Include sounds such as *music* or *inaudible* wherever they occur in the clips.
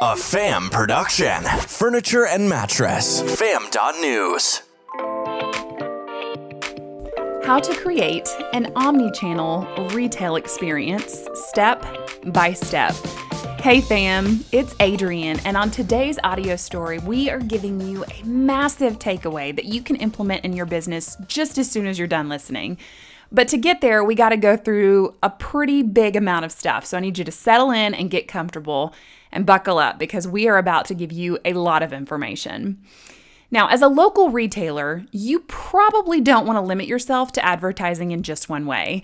A FAM production. Furniture and mattress. FAM.news. How to create an omni channel retail experience step by step. Hey fam, it's Adrienne, and on today's audio story, we are giving you a massive takeaway that you can implement in your business just as soon as you're done listening. But to get there, we got to go through a pretty big amount of stuff. So I need you to settle in and get comfortable and buckle up because we are about to give you a lot of information. Now, as a local retailer, you probably don't want to limit yourself to advertising in just one way.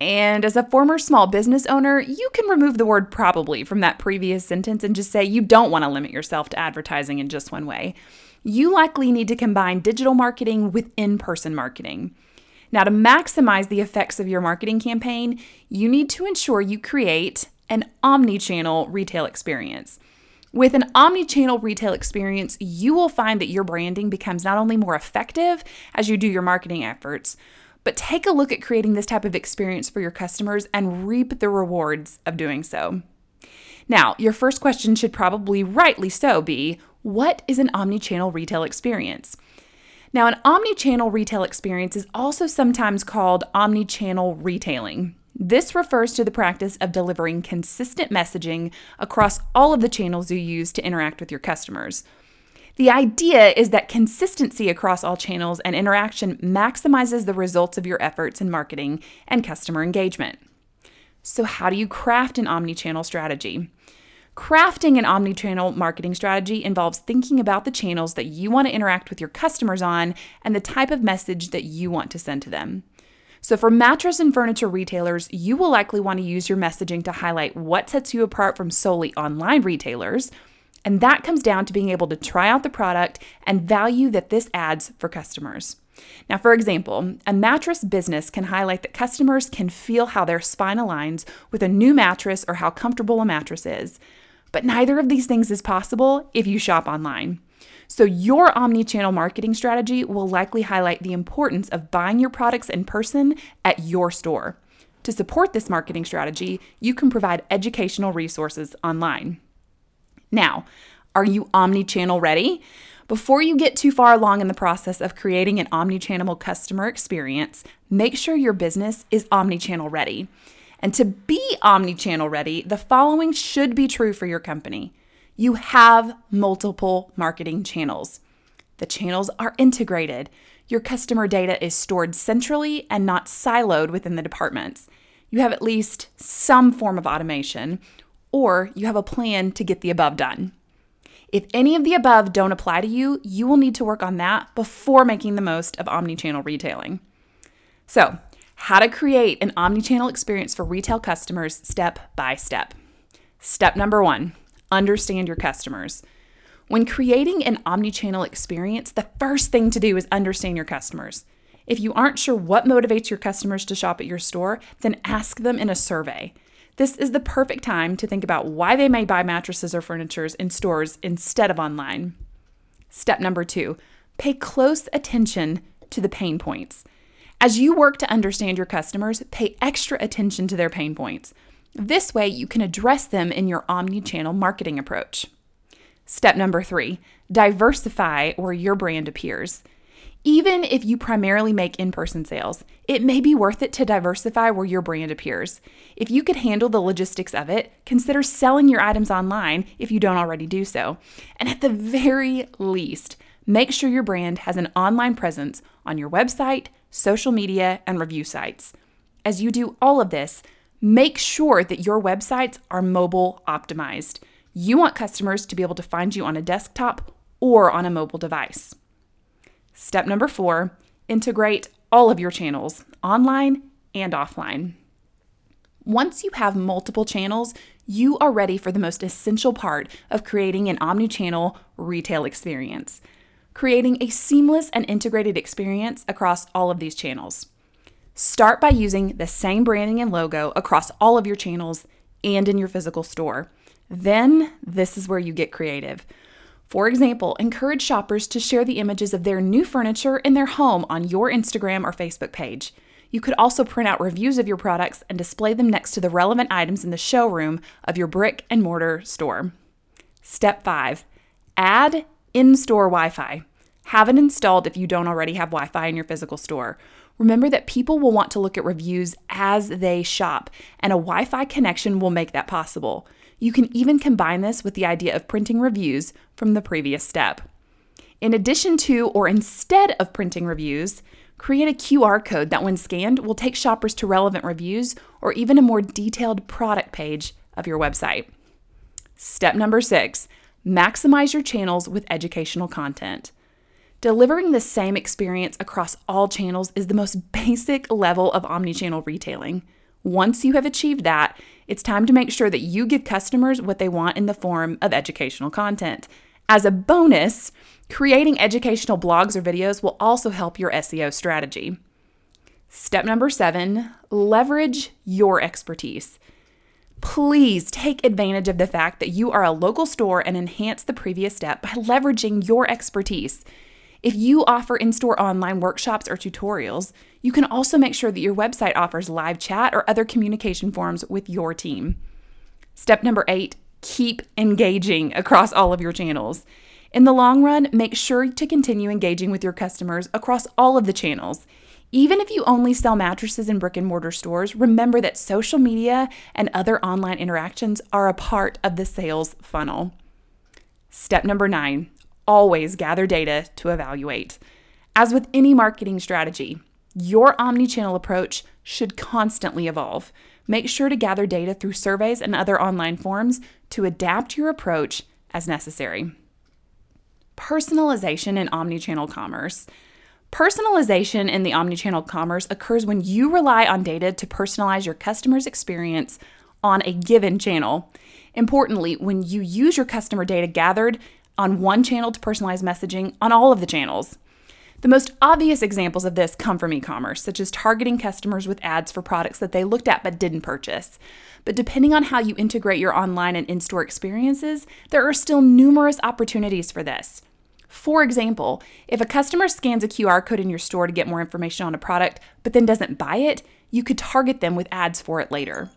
And as a former small business owner, you can remove the word probably from that previous sentence and just say you don't want to limit yourself to advertising in just one way. You likely need to combine digital marketing with in person marketing. Now, to maximize the effects of your marketing campaign, you need to ensure you create an omni channel retail experience. With an omni channel retail experience, you will find that your branding becomes not only more effective as you do your marketing efforts, but take a look at creating this type of experience for your customers and reap the rewards of doing so. Now, your first question should probably rightly so be what is an omni channel retail experience? Now, an omni channel retail experience is also sometimes called omni channel retailing. This refers to the practice of delivering consistent messaging across all of the channels you use to interact with your customers. The idea is that consistency across all channels and interaction maximizes the results of your efforts in marketing and customer engagement. So, how do you craft an omni channel strategy? Crafting an omni channel marketing strategy involves thinking about the channels that you want to interact with your customers on and the type of message that you want to send to them. So, for mattress and furniture retailers, you will likely want to use your messaging to highlight what sets you apart from solely online retailers. And that comes down to being able to try out the product and value that this adds for customers. Now, for example, a mattress business can highlight that customers can feel how their spine aligns with a new mattress or how comfortable a mattress is. But neither of these things is possible if you shop online. So, your omni channel marketing strategy will likely highlight the importance of buying your products in person at your store. To support this marketing strategy, you can provide educational resources online. Now, are you omni channel ready? Before you get too far along in the process of creating an omni channel customer experience, make sure your business is omni channel ready. And to be omni channel ready, the following should be true for your company you have multiple marketing channels. The channels are integrated. Your customer data is stored centrally and not siloed within the departments. You have at least some form of automation, or you have a plan to get the above done. If any of the above don't apply to you, you will need to work on that before making the most of omnichannel retailing. So, how to create an omnichannel experience for retail customers step by step. Step number one understand your customers. When creating an omnichannel experience, the first thing to do is understand your customers. If you aren't sure what motivates your customers to shop at your store, then ask them in a survey. This is the perfect time to think about why they may buy mattresses or furnitures in stores instead of online. Step number two pay close attention to the pain points. As you work to understand your customers, pay extra attention to their pain points. This way, you can address them in your omni channel marketing approach. Step number three diversify where your brand appears. Even if you primarily make in person sales, it may be worth it to diversify where your brand appears. If you could handle the logistics of it, consider selling your items online if you don't already do so. And at the very least, make sure your brand has an online presence on your website, social media, and review sites. As you do all of this, Make sure that your websites are mobile optimized. You want customers to be able to find you on a desktop or on a mobile device. Step number four integrate all of your channels, online and offline. Once you have multiple channels, you are ready for the most essential part of creating an omni channel retail experience, creating a seamless and integrated experience across all of these channels. Start by using the same branding and logo across all of your channels and in your physical store. Then, this is where you get creative. For example, encourage shoppers to share the images of their new furniture in their home on your Instagram or Facebook page. You could also print out reviews of your products and display them next to the relevant items in the showroom of your brick and mortar store. Step five, add in store Wi Fi. Have it installed if you don't already have Wi Fi in your physical store. Remember that people will want to look at reviews as they shop, and a Wi Fi connection will make that possible. You can even combine this with the idea of printing reviews from the previous step. In addition to or instead of printing reviews, create a QR code that, when scanned, will take shoppers to relevant reviews or even a more detailed product page of your website. Step number six maximize your channels with educational content. Delivering the same experience across all channels is the most *laughs* basic level of omnichannel retailing. Once you have achieved that, it's time to make sure that you give customers what they want in the form of educational content. As a bonus, creating educational blogs or videos will also help your SEO strategy. Step number seven leverage your expertise. Please take advantage of the fact that you are a local store and enhance the previous step by leveraging your expertise. If you offer in store online workshops or tutorials, you can also make sure that your website offers live chat or other communication forms with your team. Step number eight keep engaging across all of your channels. In the long run, make sure to continue engaging with your customers across all of the channels. Even if you only sell mattresses in brick and mortar stores, remember that social media and other online interactions are a part of the sales funnel. Step number nine always gather data to evaluate. As with any marketing strategy, your omni-channel approach should constantly evolve. Make sure to gather data through surveys and other online forms to adapt your approach as necessary. Personalization in omni-channel commerce. Personalization in the omni-channel commerce occurs when you rely on data to personalize your customer's experience on a given channel. Importantly, when you use your customer data gathered on one channel to personalize messaging on all of the channels. The most obvious examples of this come from e commerce, such as targeting customers with ads for products that they looked at but didn't purchase. But depending on how you integrate your online and in store experiences, there are still numerous opportunities for this. For example, if a customer scans a QR code in your store to get more information on a product, but then doesn't buy it, you could target them with ads for it later.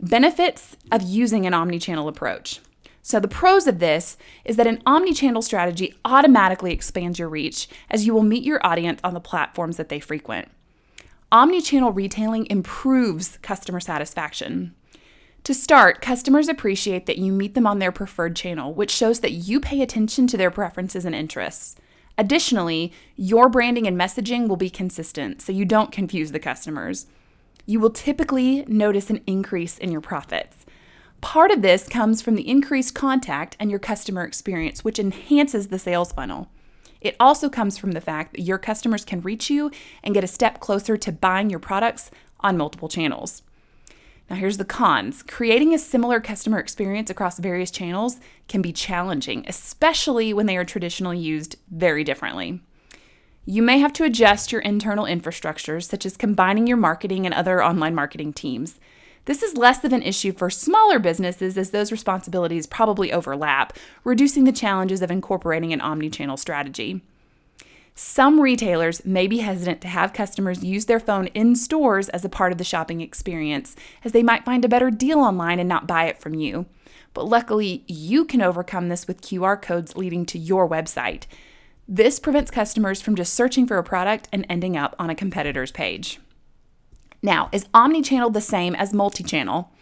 Benefits of using an omni channel approach. So, the pros of this is that an omni channel strategy automatically expands your reach as you will meet your audience on the platforms that they frequent. Omni channel retailing improves customer satisfaction. To start, customers appreciate that you meet them on their preferred channel, which shows that you pay attention to their preferences and interests. Additionally, your branding and messaging will be consistent so you don't confuse the customers. You will typically notice an increase in your profits. Part of this comes from the increased contact and your customer experience, which enhances the sales funnel. It also comes from the fact that your customers can reach you and get a step closer to buying your products on multiple channels. Now, here's the cons creating a similar customer experience across various channels can be challenging, especially when they are traditionally used very differently. You may have to adjust your internal infrastructures, such as combining your marketing and other online marketing teams. This is less of an issue for smaller businesses as those responsibilities probably overlap, reducing the challenges of incorporating an omni channel strategy. Some retailers may be hesitant to have customers use their phone in stores as a part of the shopping experience, as they might find a better deal online and not buy it from you. But luckily, you can overcome this with QR codes leading to your website. This prevents customers from just searching for a product and ending up on a competitor's page. Now, is omni-channel the same as multi-channel?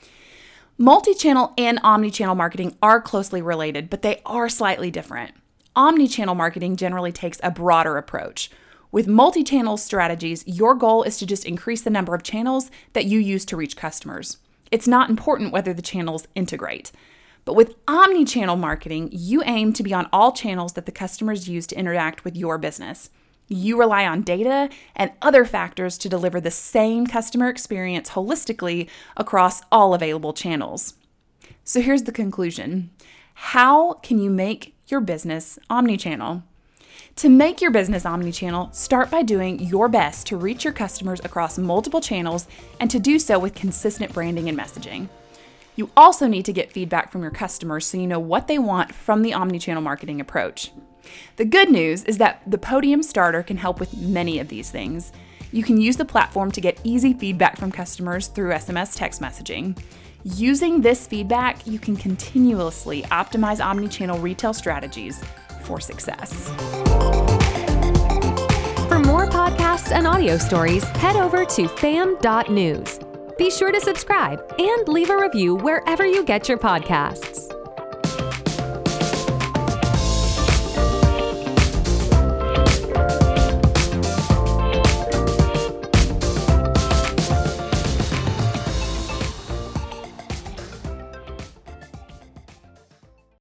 Multi-channel and omni-channel marketing are closely related, but they are slightly different. Omni-channel marketing generally takes a broader approach. With multi-channel strategies, your goal is to just increase the number of channels that you use to reach customers. It's not important whether the channels integrate. But with omni channel marketing, you aim to be on all channels that the customers use to interact with your business. You rely on data and other factors to deliver the same customer experience holistically across all available channels. So here's the conclusion How can you make your business omnichannel? To make your business omnichannel, start by doing your best to reach your customers across multiple channels and to do so with consistent branding and messaging. You also need to get feedback from your customers so you know what they want from the omnichannel marketing approach. The good news is that the Podium Starter can help with many of these things. You can use the platform to get easy feedback from customers through SMS text messaging. Using this feedback, you can continuously optimize omnichannel retail strategies for success. For more podcasts and audio stories, head over to fam.news. Be sure to subscribe and leave a review wherever you get your podcasts.